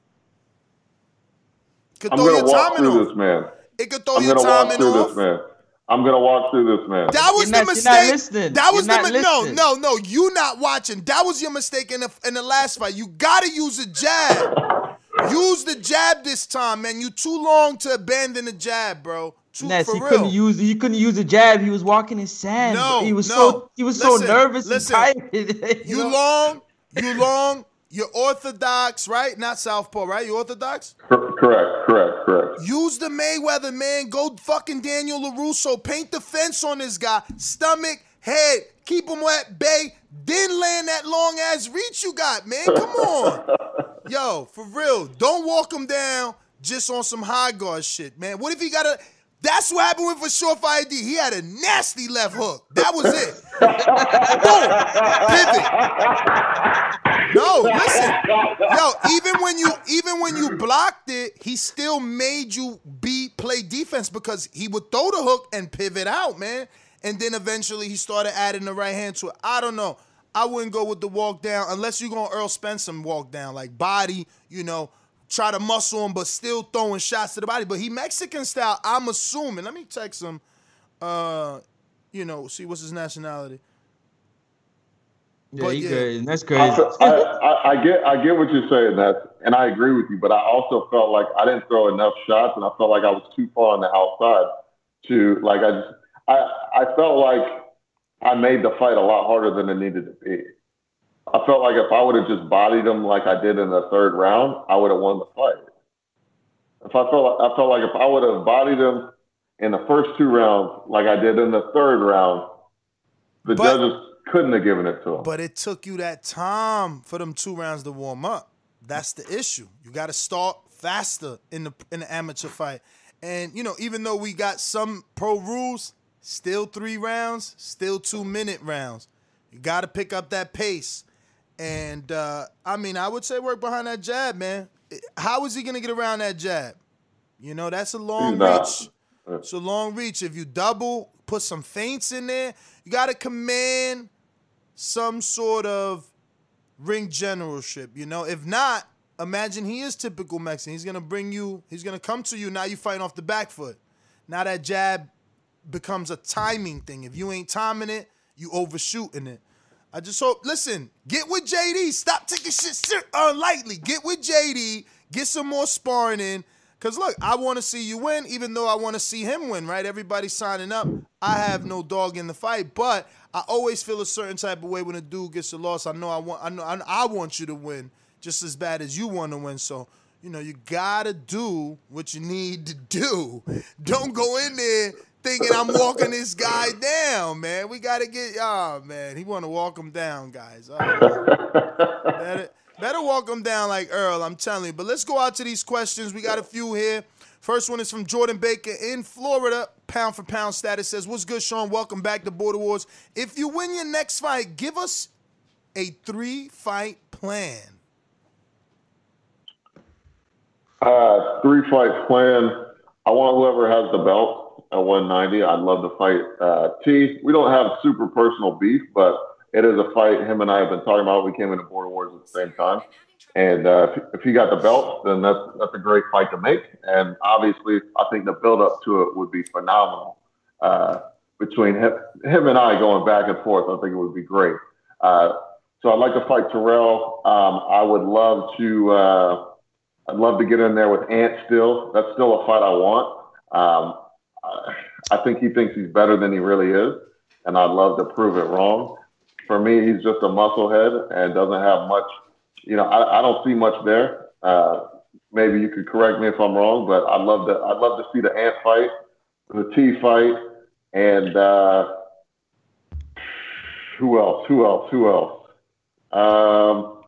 Could I'm throw gonna your walk timing through off. this man. It could throw I'm your gonna walk timing through off. this man. I'm gonna walk through this man. That was You're the not- you're not mistake. listening. That was You're the not mi- no, listening. no, no. You not watching. That was your mistake in the in the last fight. You gotta use a jab. use the jab this time, man. You too long to abandon the jab, bro. Too Ness, he real. couldn't use he couldn't use a jab. He was walking in sand. No, he was no. so he was Listen, so nervous listen. and tired. you know? long, you long. You're orthodox, right? Not southpaw, right? You orthodox. Correct, correct, correct. Use the Mayweather, man. Go fucking Daniel LaRusso. Paint the fence on this guy. Stomach, head. Keep him at bay. Then land that long ass reach you got, man. Come on. Yo, for real. Don't walk him down just on some high guard shit, man. What if he got a. That's what happened with for Surefire ID. He had a nasty left hook. That was it. Boom. Pivot. No, listen. Yo, even when you even when you blocked it, he still made you be play defense because he would throw the hook and pivot out, man. And then eventually he started adding the right hand to it. I don't know. I wouldn't go with the walk down unless you're gonna Errol Spence him walk down, like body, you know, try to muscle him, but still throwing shots to the body. But he Mexican style, I'm assuming. Let me text him. Uh, you know, see what's his nationality. Yeah, But he yeah. good. That's I, crazy. I, I, I get I get what you're saying, that, and I agree with you. But I also felt like I didn't throw enough shots, and I felt like I was too far on the outside to like I just I I felt like I made the fight a lot harder than it needed to be. I felt like if I would have just bodied him like I did in the third round, I would have won the fight. If I felt I felt like if I would have bodied him in the first two rounds like I did in the third round, the But- judges couldn't have given it to him. But it took you that time for them two rounds to warm up. That's the issue. You got to start faster in the in the amateur fight. And you know, even though we got some pro rules, still three rounds, still two minute rounds. You got to pick up that pace. And uh, I mean, I would say work behind that jab, man. How is he gonna get around that jab? You know, that's a long reach. It's a long reach. If you double, put some feints in there, you got to command some sort of ring generalship. You know, if not, imagine he is typical Mexican. He's gonna bring you. He's gonna come to you. Now you fighting off the back foot. Now that jab becomes a timing thing. If you ain't timing it, you overshooting it. I just hope. Listen, get with JD. Stop taking shit ser- uh, lightly. Get with JD. Get some more sparring in. Cause look, I want to see you win, even though I want to see him win. Right? Everybody signing up. I have no dog in the fight, but I always feel a certain type of way when a dude gets a loss. I know I want. I know. I, I want you to win just as bad as you want to win. So you know you gotta do what you need to do. Don't go in there thinking I'm walking this guy down, man. We gotta get. Oh man, he want to walk him down, guys. Right. better, better walk him down like Errol. I'm telling you. But let's go out to these questions. We got a few here. First one is from Jordan Baker in Florida. Pound for pound status says, What's good, Sean? Welcome back to Border Wars. If you win your next fight, give us a three fight plan. Uh, three fight plan. I want whoever has the belt at 190. I'd love to fight uh, T. We don't have super personal beef, but it is a fight him and I have been talking about. We came into Border Wars at the same time. And uh, if, if he got the belt, then that's that's a great fight to make. And obviously, I think the build up to it would be phenomenal. Uh, between him, him and I going back and forth, I think it would be great. Uh, so I'd like to fight Terrell. Um, I would love to. Uh, I'd love to get in there with Ant. Still, that's still a fight I want. Um, I, I think he thinks he's better than he really is, and I'd love to prove it wrong. For me, he's just a musclehead and doesn't have much you know, I, I don't see much there. Uh, maybe you could correct me if I'm wrong, but I'd love to. I'd love to see the ant fight, the T fight, and uh, who else? Who else? Who else? Um,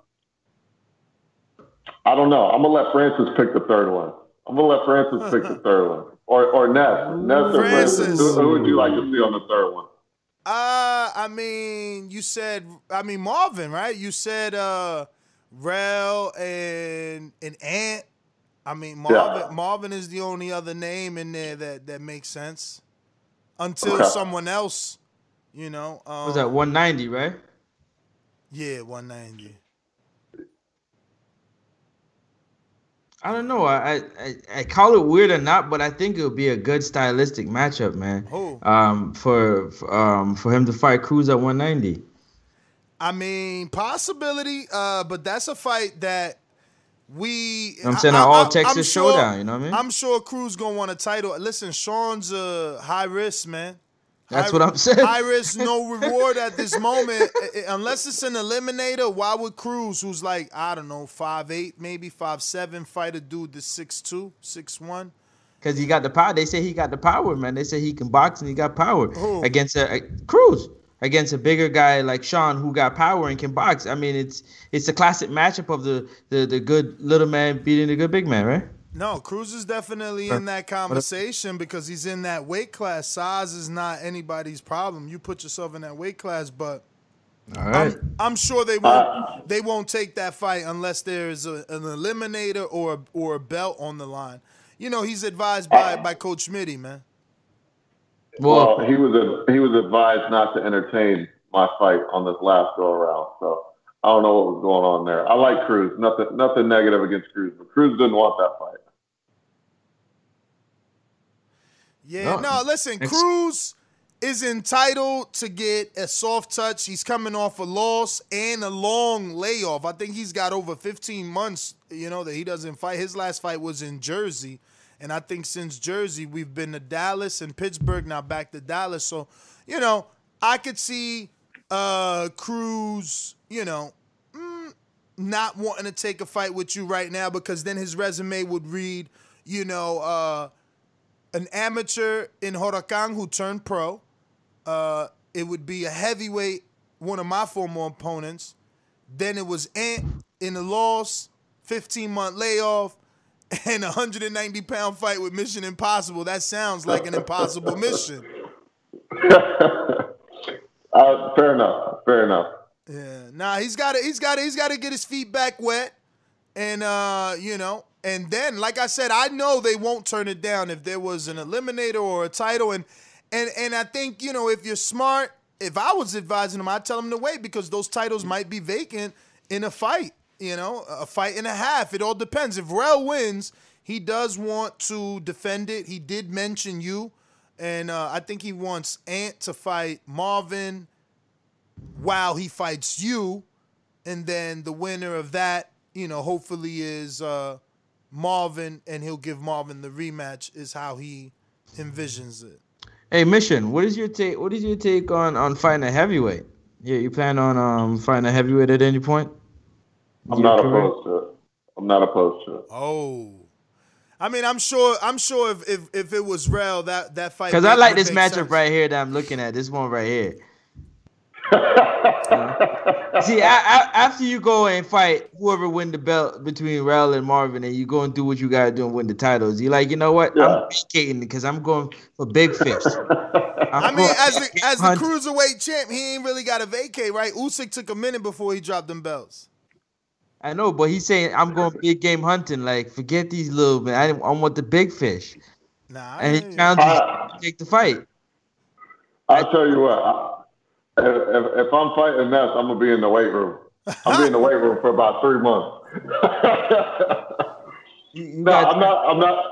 I don't know. I'm gonna let Francis pick the third one. I'm gonna let Francis pick the third one, or or Ness, Ness or Francis. Francis. Who, who would you like to see on the third one? Uh, I mean, you said, I mean Marvin, right? You said, uh, Rel and an Ant. I mean Marvin. Yeah. Marvin is the only other name in there that that makes sense. Until okay. someone else, you know. Um, was that 190, right? Yeah, 190. I don't know. I, I I call it weird or not, but I think it would be a good stylistic matchup, man. Oh. Um, for, for um for him to fight Cruz at 190. I mean, possibility, uh, but that's a fight that we. I'm saying an all Texas sure, showdown. You know what I mean? I'm sure Cruz gonna want a title. Listen, Sean's a high risk man. That's what I'm saying. High risk, no reward at this moment. Unless it's an eliminator, why would Cruz, who's like, I don't know, five eight, maybe five seven, fight a dude that's six two, six one? Because he got the power. They say he got the power, man. They say he can box and he got power against a, a Cruz against a bigger guy like Sean who got power and can box. I mean, it's it's a classic matchup of the the, the good little man beating the good big man, right? No, Cruz is definitely in that conversation because he's in that weight class. Size is not anybody's problem. You put yourself in that weight class, but right. I'm, I'm, sure they won't uh, they won't take that fight unless there's a, an eliminator or or a belt on the line. You know, he's advised by by Coach Smitty, man. Well, well, he was a, he was advised not to entertain my fight on this last go around. So I don't know what was going on there. I like Cruz. Nothing nothing negative against Cruz, but Cruz didn't want that fight. Yeah, no, no listen, Cruz is entitled to get a soft touch. He's coming off a loss and a long layoff. I think he's got over 15 months, you know, that he doesn't fight. His last fight was in Jersey. And I think since Jersey, we've been to Dallas and Pittsburgh, now back to Dallas. So, you know, I could see uh Cruz, you know, mm, not wanting to take a fight with you right now because then his resume would read, you know, uh an amateur in Huracan who turned pro. Uh it would be a heavyweight, one of my former opponents. Then it was Ant in the loss, 15 month layoff and a 190 pound fight with Mission Impossible. That sounds like an impossible mission. uh, fair enough. Fair enough. Yeah. Nah, he's got to. He's got to. He's got to get his feet back wet, and uh, you know, and then, like I said, I know they won't turn it down if there was an eliminator or a title, and and and I think you know if you're smart. If I was advising them, I'd tell them to wait because those titles might be vacant in a fight you know, a fight and a half. It all depends. If Rel wins, he does want to defend it. He did mention you, and uh, I think he wants Ant to fight Marvin while he fights you, and then the winner of that, you know, hopefully is uh, Marvin, and he'll give Marvin the rematch. Is how he envisions it. Hey, Mission, what is your take? What is your take on on fighting a heavyweight? Yeah, you plan on um fighting a heavyweight at any point? I'm not opposed to it. I'm not opposed to it. Oh. I mean, I'm sure. I'm sure if if, if it was real, that that fight. Because I like this matchup sense. right here that I'm looking at. This one right here. See, I, I, after you go and fight whoever win the belt between Rel and Marvin, and you go and do what you gotta do and win the titles, you like, you know what? I'm vacating because I'm going for big fish. I mean, as the as the cruiserweight champ, he ain't really got a vacate, right? Usyk took a minute before he dropped them belts. I know, but he's saying I'm going big game hunting. Like, forget these little man. I, I want the big fish. Nah, and he challenges you to take the fight. I'll tell you what. I, if, if, I'm fighting Ness, I'm gonna be in the weight room. I'm be in the weight room for about three months. no, I'm not. I'm not.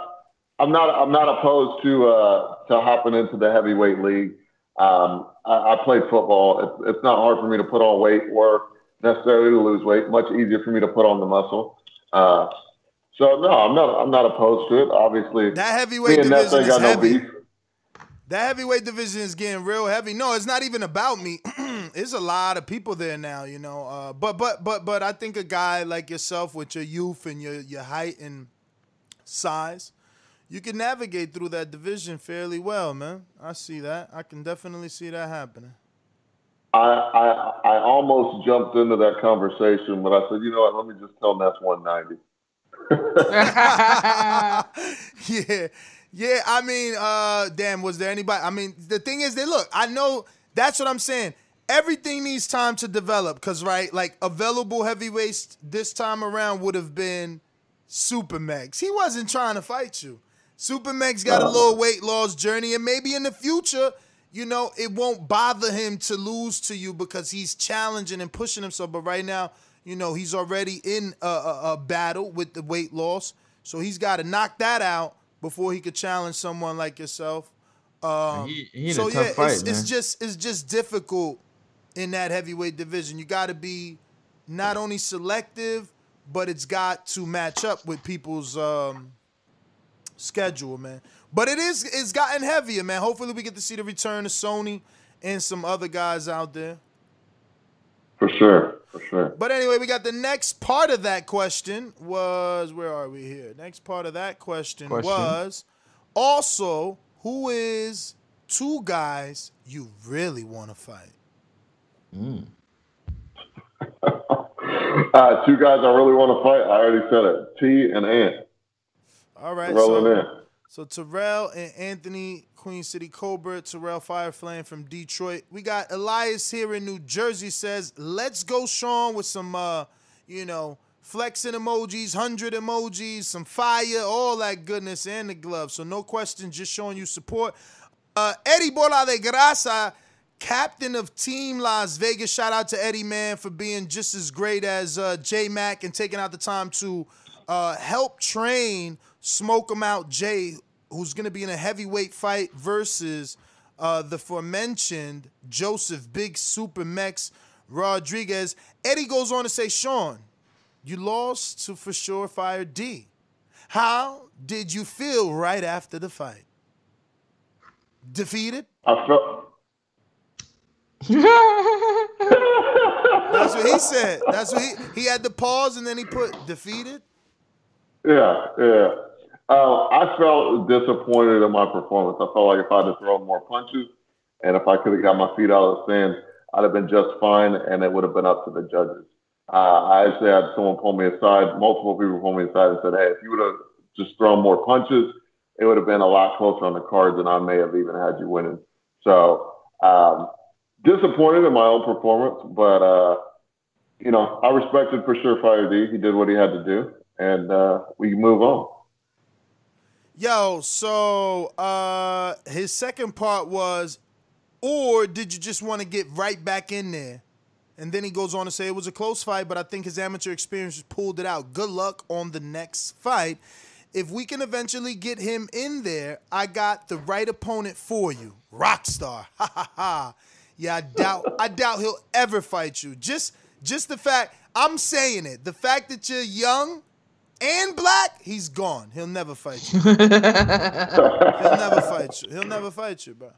I'm not. I'm not opposed to uh, to hopping into the heavyweight league. Um, I, I played football. It's, it's not hard for me to put on weight or necessarily to lose weight. Much easier for me to put on the muscle. Uh, so no, I'm not. I'm not opposed to it. Obviously, That heavyweight division is no heavy. beef. That heavyweight division is getting real heavy. No, it's not even about me. There's a lot of people there now, you know. Uh, but but but but I think a guy like yourself with your youth and your your height and size, you can navigate through that division fairly well, man. I see that. I can definitely see that happening. I, I I almost jumped into that conversation, but I said, you know what? Let me just tell Ness 190. yeah, yeah. I mean, uh, damn. Was there anybody? I mean, the thing is, they look. I know that's what I'm saying. Everything needs time to develop, cause right, like available heavyweights this time around would have been Super Mex. He wasn't trying to fight you. Super Mex got a little weight loss journey, and maybe in the future, you know, it won't bother him to lose to you because he's challenging and pushing himself. But right now, you know, he's already in a, a, a battle with the weight loss, so he's got to knock that out before he could challenge someone like yourself. Um, He- he so yeah, fight, it's, it's just it's just difficult in that heavyweight division. You got to be not only selective, but it's got to match up with people's um, schedule, man. But it is it's gotten heavier, man. Hopefully, we get to see the return of Sony and some other guys out there. For sure, for sure. But anyway, we got the next part of that question was where are we here? Next part of that question, Question. was also who is two guys you really want to fight? Uh, two guys I really want to fight. I already said it. T and Ant. All right, Rolling so, in. So Terrell and Anthony, Queen City Cobra, Terrell Fireflame from Detroit. We got Elias here in New Jersey says, "Let's go, Sean, with some, uh, you know, flexing emojis, hundred emojis, some fire, all that goodness, and the gloves. So no question, just showing you support." Uh, Eddie Bola de Grasa, captain of Team Las Vegas. Shout out to Eddie, man, for being just as great as uh, J Mac and taking out the time to uh, help train Smoke 'em Out Jay, who's going to be in a heavyweight fight versus uh, the aforementioned Joseph Big Super Mex Rodriguez. Eddie goes on to say, Sean, you lost to for sure Fire D. How did you feel right after the fight? Defeated? I felt. That's what he said. That's what he he had the pause and then he put defeated. Yeah, yeah. Uh, I felt disappointed in my performance. I felt like if I'd have thrown more punches and if I could have got my feet out of the sand, I'd have been just fine and it would have been up to the judges. Uh, I actually had someone pull me aside, multiple people pull me aside and said, hey, if you would have just thrown more punches, it would have been a lot closer on the cards and I may have even had you winning. So, um, disappointed in my own performance, but, uh, you know, I respected for sure Fire D. He did what he had to do, and uh, we move on. Yo, so uh his second part was, or did you just want to get right back in there? And then he goes on to say it was a close fight, but I think his amateur experience pulled it out. Good luck on the next fight. If we can eventually get him in there, I got the right opponent for you. Rockstar. Ha ha ha. Yeah, I doubt I doubt he'll ever fight you. Just just the fact I'm saying it. The fact that you're young and black, he's gone. He'll never fight you. He'll never fight you. He'll never fight you, bro.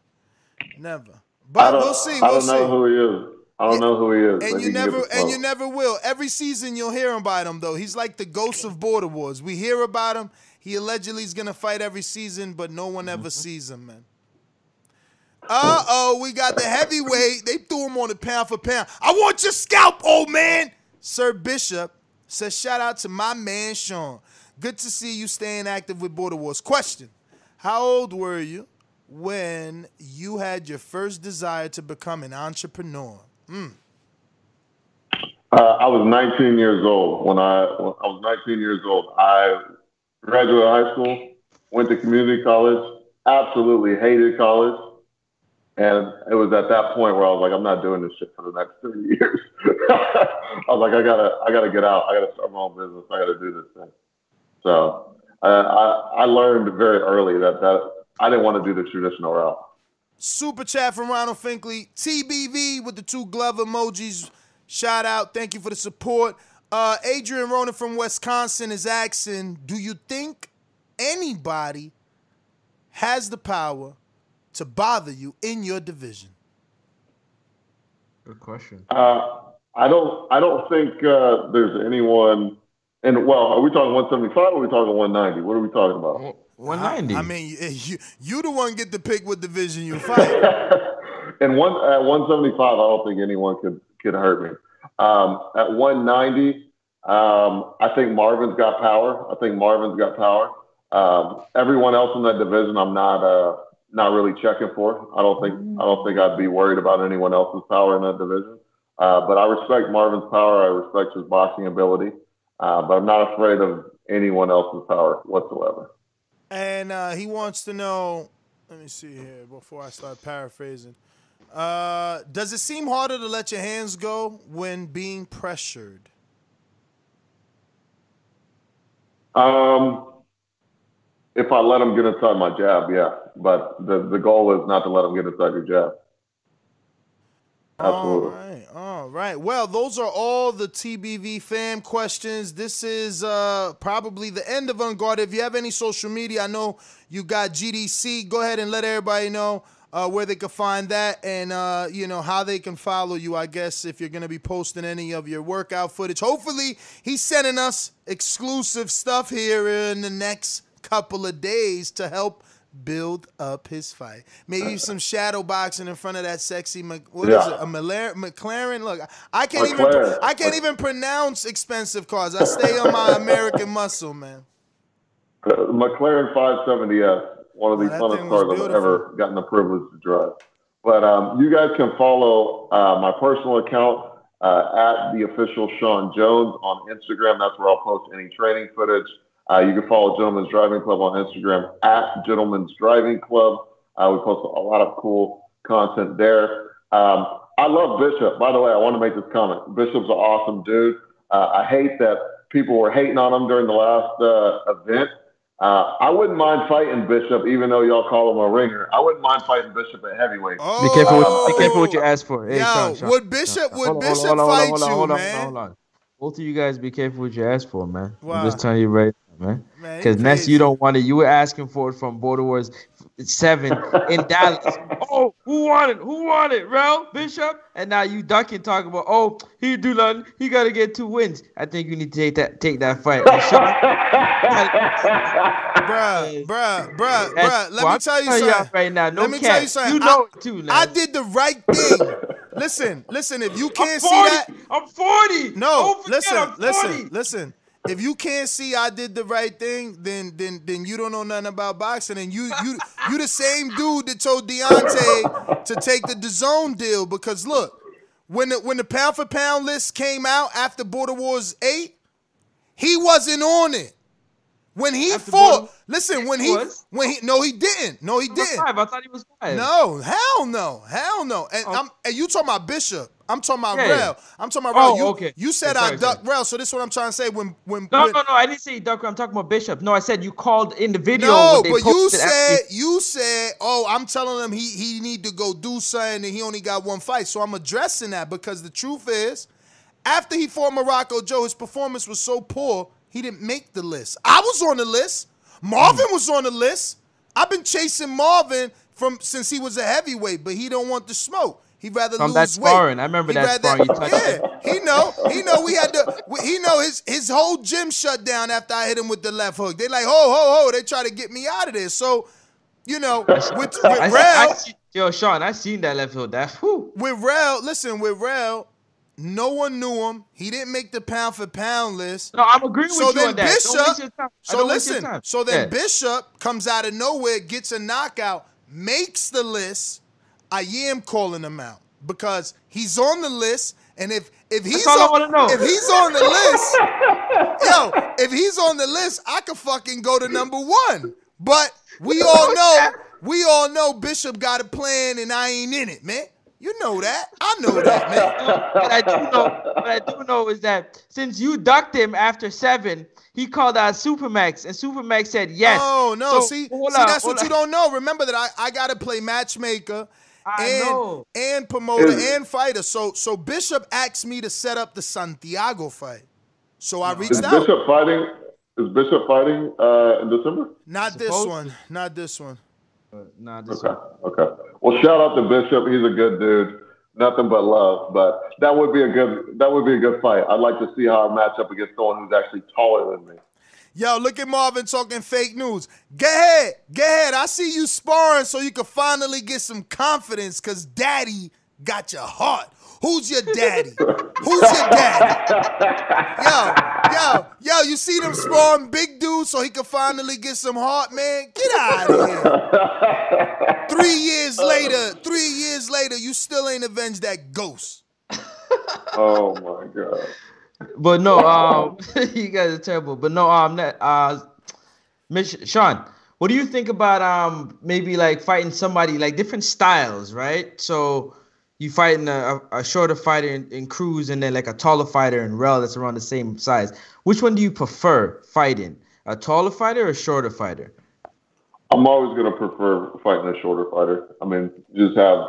Never. I But we'll see. I We'll don't see. know who he is. I don't know who he is. And you he can get never and you never will. Every season you'll hear about him though. He's like the ghost of Border Wars. We hear about him. He allegedly is gonna fight every season, but no one Mm-hmm. ever sees him, man. Uh oh, we got the heavyweight. They threw him on the pound for pound. I want your scalp, old man. Sir Bishop says, shout out to my man Sean. Good to see you staying active with Border Wars. Question: How old were you when you had your first desire to become an entrepreneur? Mm. Uh, I was 19 years old when I when I was 19 years old. I graduated high school, went to community college, absolutely hated college, and it was at that point where I was like, I'm not doing this shit for the next 30 years. I was like, I gotta I gotta get out. I gotta start my own business. I gotta do this thing. So I I, I learned very early that that I didn't want to do the traditional route. Super chat from Ronald Finkley. TBV with the two glove emojis. Shout out. Thank you for the support. Uh, Adrian Ronan from Wisconsin is asking Do you think anybody has the power to bother you in your division? Good question. Uh, I don't. I don't think uh, there's anyone. And well, are we talking 175 or are we talking 190? What are we talking about? 190. I mean, you, you, you the one get to pick what division you fight. And one at 175, I don't think anyone could could hurt me. Um, at 190, um, I think Marvin's got power. I think Marvin's got power. Um, everyone else in that division, I'm not uh, not really checking for. I don't think I don't think I'd be worried about anyone else's power in that division. Uh, but I respect Marvin's power. I respect his boxing ability. Uh, but I'm not afraid of anyone else's power whatsoever. And uh, he wants to know. Let me see here before I start paraphrasing. Uh, does it seem harder to let your hands go when being pressured? Um, if I let him get inside my jab, yeah. But the the goal is not to let them get inside your jab. Absolutely. All right, all right. Well, those are all the TBV fam questions. This is uh, probably the end of Unguarded. If you have any social media, I know you got GDC. Go ahead and let everybody know uh, where they can find that and uh, you know how they can follow you. I guess if you're gonna be posting any of your workout footage. Hopefully, he's sending us exclusive stuff here in the next couple of days to help build up his fight. Maybe some shadow boxing in front of that sexy what is Yeah. it? A McLaren. Look, I can't even I can't even pronounce expensive cars. I stay on my American muscle, man. Uh, McLaren 570S, one of the that funnest cars I've ever gotten the privilege to drive. But um, you guys can follow uh, my personal account uh, at the official Sean Jones on Instagram. That's where I'll post any training footage. Uh, you can follow Gentleman's Driving Club on Instagram at Gentleman's Driving Club. Uh, we post a lot of cool content there. Um, I love Bishop. By the way, I want to make this comment. Bishop's an awesome dude. Uh, I hate that people were hating on him during the last uh, event. Uh, I wouldn't mind fighting Bishop, even though y'all call him a ringer. I wouldn't mind fighting Bishop at heavyweight. Be careful. What, be careful what you ask for. Hey, Yo, Sean, Sean, would Bishop- Sean, would hold Bishop on, hold on, fight hold on, you, hold on, man? Hold on, hold on. Both of you guys, be careful what you ask for, man. Wow. I'm just telling you right now, man. Because next you don't want it. You were asking for it from Border Wars seven in Dallas. Oh, who wanted? Who wanted? Rel Bishop, and now you ducking talking about. Oh, he do nothing. He got to get two wins. I think you need to take that take that fight. Bruh, bruh, bruh, bruh. Let well, me tell you something. right now, no Let me cap. tell you something. You know I, it too, man. I did the right thing. listen, listen. If you can't see that, I'm 40. No, listen, I'm 40. listen, listen. If you can't see I did the right thing, then then then you don't know nothing about boxing, and you you you the same dude that told Deontay to take the DAZN deal because look, when the when the pound for pound list came out after Border Wars eight, he wasn't on it. When he fought, Border- listen, when He was? when he no he didn't, no he didn't. five. I thought he was five. No, hell no, hell no. And oh. I'm and you talking about Bishop. I'm talking about Yeah. Rel. I'm talking about Rel. Oh, you, okay. you said Yeah, I sorry, ducked Rel, so this is what I'm trying to say. When when No, when, no, no. I didn't say Ducker. I'm talking about Bishop. No, I said you called in the video. No, but you said after- you said, "Oh, I'm telling him he he need to go do something, and he only got one fight." So I'm addressing that because the truth is, after he fought Morocco Joe, his performance was so poor he didn't make the list. I was on the list. Marvin was on the list. I've been chasing Marvin from since he was a heavyweight, but he don't want the smoke. He'd rather From lose that weight. I remember He'd that rather- sparring you. Yeah, he know. He know we had to. He know his his whole gym shut down after I hit him with the left hook. They like ho ho ho. They try to get me out of there. So, you know, with, with I, Rel, I, see, yo, Sean, I seen that left hook. That whew. with Rel, listen, with Rel, no one knew him. He didn't make the pound for pound list. No, I'm agreeing So with you then on that. Bishop. waste your time. So don't waste your listen. So then Yeah. Bishop comes out of nowhere, gets a knockout, makes the list. I am calling him out because he's on the list, and if if he's on, if he's on the list, yo, if he's on the list, I could fucking go to number one. But we all know, we all know Bishop got a plan, and I ain't in it, man. You know that. I know that, man. what I do know, what I do know is that since you ducked him after seven, he called out Supermax, and Supermax said yes. Oh no! So, see, hold see, on, that's hold what you don't know. Remember that I, I got to play matchmaker I and know. and promoter Is- and fighter. So so Bishop asked me to set up the Santiago fight. So I Is reached out. Bishop fighting? Is Bishop fighting uh, in December? Not this one. Not this one. Not this Okay. Okay. Well, shout out to Bishop. He's a good dude. Nothing but love. But that would be a good. That would be a good fight. I'd like to see how I match up against someone who's actually taller than me. Yo, look at Marvin talking fake news. Go ahead. Go ahead. I see you sparring so you can finally get some confidence because daddy got your heart. Who's your daddy? Who's your daddy? Yo, yo, yo, you see them sparring big dudes so he can finally get some heart, man? Get out of here. Three years later, three years later, you still ain't avenged that ghost. Oh my god. But no, um, you guys are terrible. But no, um, that, uh, Miss Sean, what do you think about um maybe like fighting somebody like different styles, right? So you fighting a, a, shorter fighter in, in Cruz and then like a taller fighter in Rel that's around the same size. Which one do you prefer fighting? A taller fighter or a shorter fighter? I'm always going to prefer fighting a shorter fighter. I mean, just have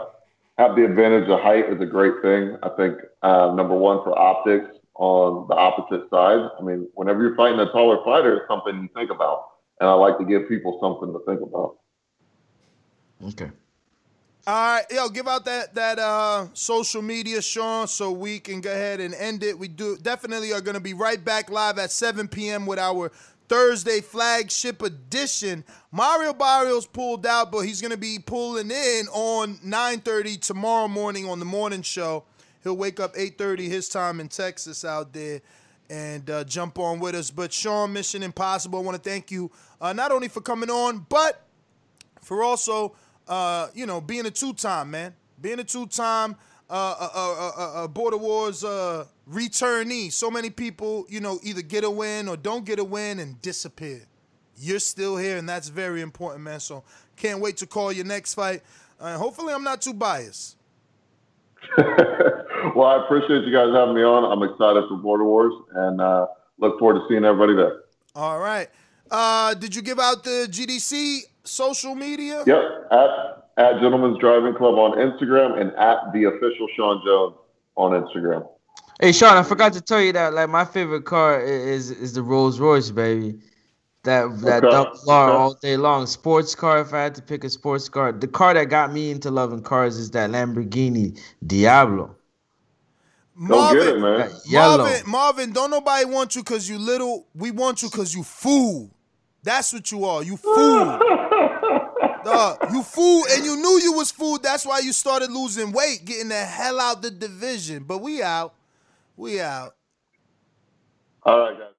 have the advantage of height is a great thing. I think uh, number one for optics on the opposite side. I mean, whenever you're fighting a taller fighter, it's something you think about, and I like to give people something to think about. Okay. All right, yo, give out that that uh social media, Sean, so we can go ahead and end it. We do definitely are gonna be right back live at 7 p.m. with our Thursday flagship edition. Mario Barrios pulled out, but he's gonna be pulling in on 9:30 tomorrow morning on the morning show. He'll wake up 8:30 his time in Texas out there and uh, jump on with us. But Sean, Mission Impossible, I want to thank you uh, not only for coming on, but for also, uh, you know, being a two-time man, being a two-time uh, uh, uh, uh, uh, Border Wars uh, returnee. So many people, you know, either get a win or don't get a win and disappear. You're still here, and that's very important, man. So can't wait to call your next fight. Uh, hopefully, I'm not too biased. well, I appreciate you guys having me on. I'm excited for Border Wars, and uh, look forward to seeing everybody there. All right. Uh, did you give out the GDC social media? Yep, at at Gentlemen's Driving Club on Instagram and at the official Sean Jones on Instagram. Hey Sean, I forgot to tell you that like my favorite car is is the Rolls Royce, baby. That that Okay, double R okay. all day long. Sports car. If I had to pick a sports car, the car that got me into loving cars is that Lamborghini Diablo. Don't get it, man. Marvin, Marvin, don't nobody want you because you little. We want you because you fool. That's what you are. You fool. Dog, you fool, and you knew you was fool. That's why you started losing weight, getting the hell out the division. But we out. We out. All right, guys.